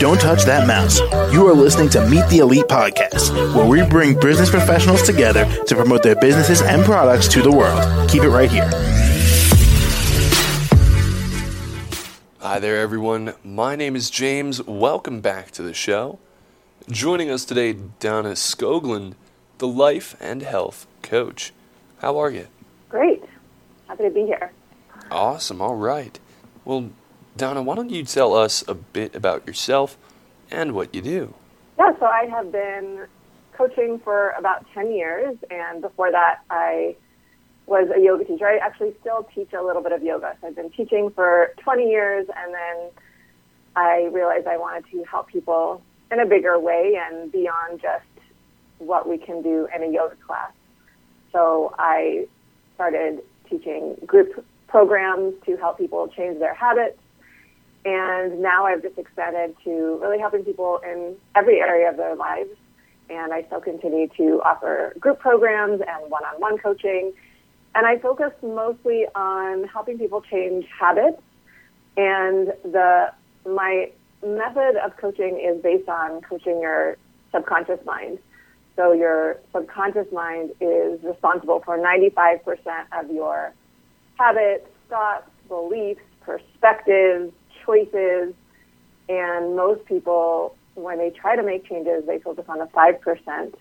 Don't touch that mouse. You are listening to Meet the Elite podcast, where we bring business professionals together to promote their businesses and products to the world. Keep it right here. Hi there, everyone. My name is James. Welcome back to the show. Joining us today, Dana Skoglund, the life and health coach. How are you? Great. Happy to be here. Awesome. All right. Well, Dana, why don't you tell us a bit about yourself and what you do? Yeah, so I have been coaching for about 10 years, and before that, I was a yoga teacher. I actually still teach a little bit of yoga. So I've been teaching for 20 years, and then I realized I wanted to help people in a bigger way and beyond just what we can do in a yoga class. So I started teaching group programs to help people change their habits and now I've just expanded to really helping people in every area of their lives. And I still continue to offer group programs and one on one coaching. And I focus mostly on helping people change habits. And the my method of coaching is based on coaching your subconscious mind. So your subconscious mind is responsible for 95% of your habits, thoughts, beliefs, perspectives, choices. And most people, when they try to make changes, they focus on the 5%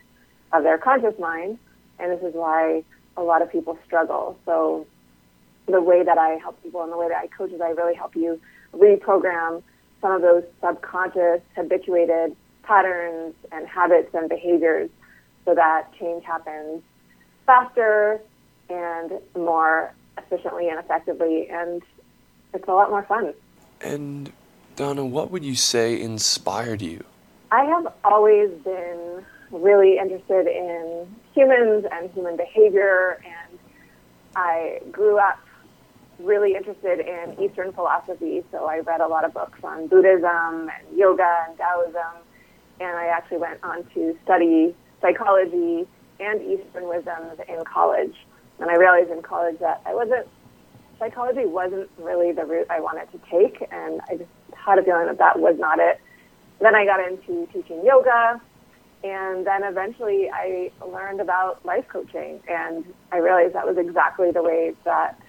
of their conscious mind. And this is why a lot of people struggle. So the way that I help people and the way that I coach is I really help you reprogram some of those subconscious, habituated patterns and habits and behaviors so that change happens faster and more efficiently and effectively. And it's a lot more fun. And Dana, what would you say inspired you? I have always been really interested in humans and human behavior, and I grew up really interested in Eastern philosophy. So I read a lot of books on Buddhism and yoga and Taoism, and I actually went on to study psychology and Eastern wisdoms in college. And I realized in college that I wasn't psychology wasn't really the route I wanted to take, and I just had a feeling that that was not it. Then I got into teaching yoga, and then eventually I learned about life coaching, and I realized that was exactly the way that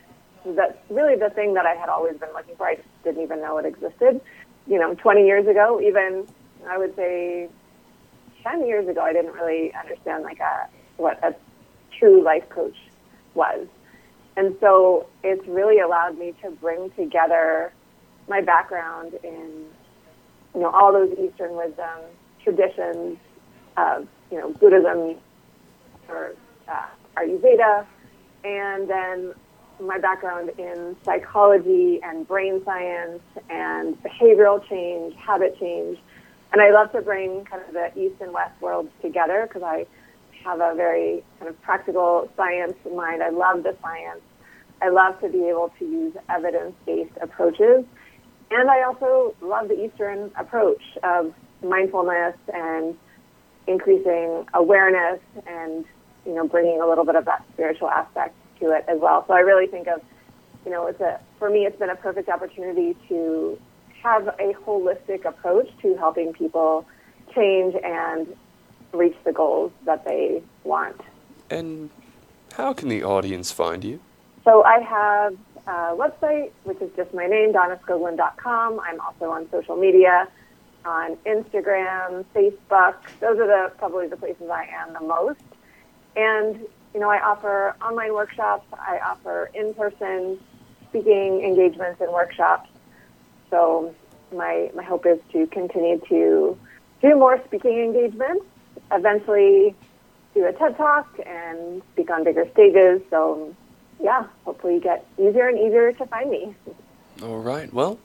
that's really the thing that I had always been looking for. I just didn't even know it existed. You know, 20 years ago, even I would say 10 years ago, I didn't really understand like a what a true life coach was. And so it's really allowed me to bring together my background in, you know, all those Eastern wisdom traditions of, you know, Buddhism or uh, Ayurveda, and then my background in psychology and brain science and behavioral change, habit change. And I love to bring kind of the East and West worlds together because I have a very kind of practical science mind. I love the science. I love to be able to use evidence-based approaches. And I also love the Eastern approach of mindfulness and increasing awareness and, you know, bringing a little bit of that spiritual aspect to it as well. So I really think of, you know, it's a, for me, it's been a perfect opportunity to have a holistic approach to helping people change and reach the goals that they want. And how can the audience find you? So I have a website, which is just my name, danaskoglund.com. I'm also on social media, on Instagram, Facebook. Those are the probably the places I am the most. And you know, I offer online workshops. I offer in-person speaking engagements and workshops. So my my hope is to continue to do more speaking engagements eventually do a TED Talk and speak on bigger stages. So, yeah, hopefully you get easier and easier to find me. All right. Well,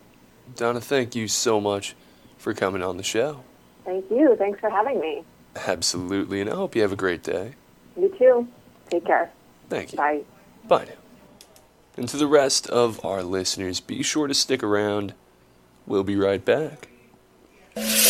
Dana, thank you so much for coming on the show. Thank you. Thanks for having me. Absolutely. And I hope you have a great day. You too. Take care. Thank you. Bye. Bye now. And to the rest of our listeners, be sure to stick around. We'll be right back.